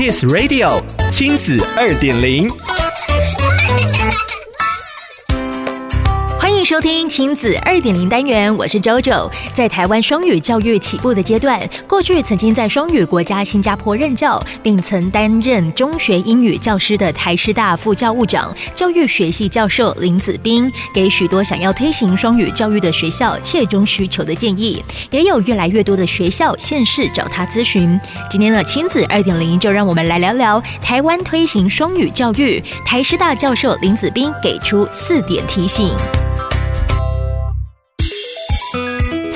Kiss Radio 亲子二点零。收听亲子二点零单元，我是 JoJo。在台湾双语教育起步的阶段，过去曾经在双语国家新加坡任教，并曾担任中学英语教师的台师大副教务长、教育学系教授林子斌，给许多想要推行双语教育的学校切中需求的建议。也有越来越多的学校县市找他咨询。今天的亲子二点零，就让我们来聊聊台湾推行双语教育。台师大教授林子斌给出四点提醒。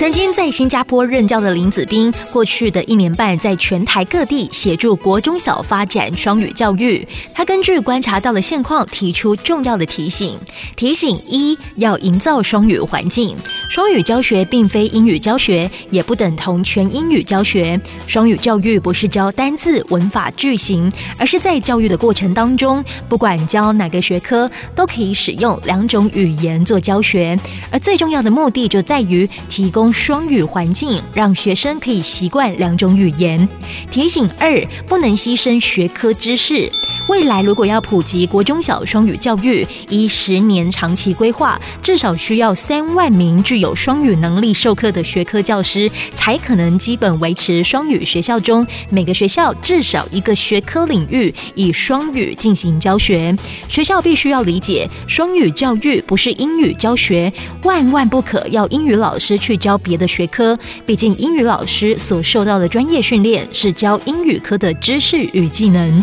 曾经在新加坡任教的林子斌，过去的一年半在全台各地协助国中小发展双语教育。他根据观察到的现况，提出重要的提醒：提醒一，要营造双语环境。双语教学并非英语教学，也不等同全英语教学。双语教育不是教单字、文法、句型，而是在教育的过程当中，不管教哪个学科，都可以使用两种语言做教学。而最重要的目的就在于提供。双语环境让学生可以习惯两种语言。提醒二，不能牺牲学科知识。未来如果要普及国中小双语教育，依十年长期规划，至少需要三万名具有双语能力授课的学科教师，才可能基本维持双语学校中每个学校至少一个学科领域以双语进行教学。学校必须要理解，双语教育不是英语教学，万万不可要英语老师去教别的学科。毕竟英语老师所受到的专业训练是教英语科的知识与技能。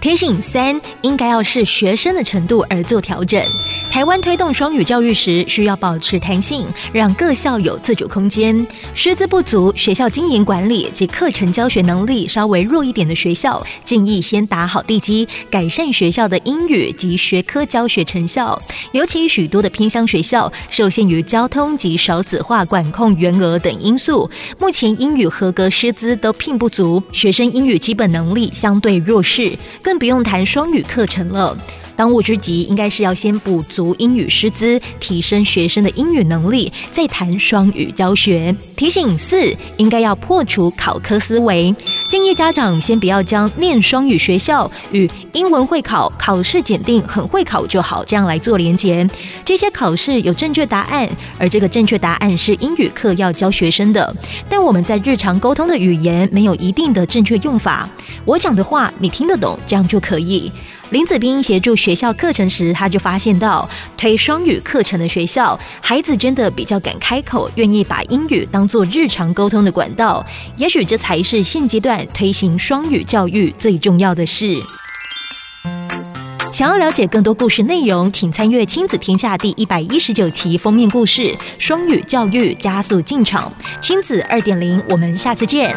提醒。三应该要视学生的程度而做调整。台湾推动双语教育时，需要保持弹性，让各校有自主空间。师资不足、学校经营管理及课程教学能力稍微弱一点的学校，建议先打好地基，改善学校的英语及学科教学成效。尤其许多的偏乡学校，受限于交通及少子化管控员额等因素，目前英语合格师资都聘不足，学生英语基本能力相对弱势，更不用谈。谈双语课程了，当务之急应该是要先补足英语师资，提升学生的英语能力，再谈双语教学。提醒四，应该要破除考科思维，建议家长先不要将念双语学校与英文会考、考试检定很会考就好这样来做连结。这些考试有正确答案，而这个正确答案是英语课要教学生的，但我们在日常沟通的语言没有一定的正确用法。我讲的话你听得懂，这样就可以。林子斌协助学校课程时，他就发现到推双语课程的学校，孩子真的比较敢开口，愿意把英语当做日常沟通的管道。也许这才是现阶段推行双语教育最重要的事。想要了解更多故事内容，请参阅《亲子天下》第一百一十九期封面故事：双语教育加速进场。亲子二点零，我们下次见。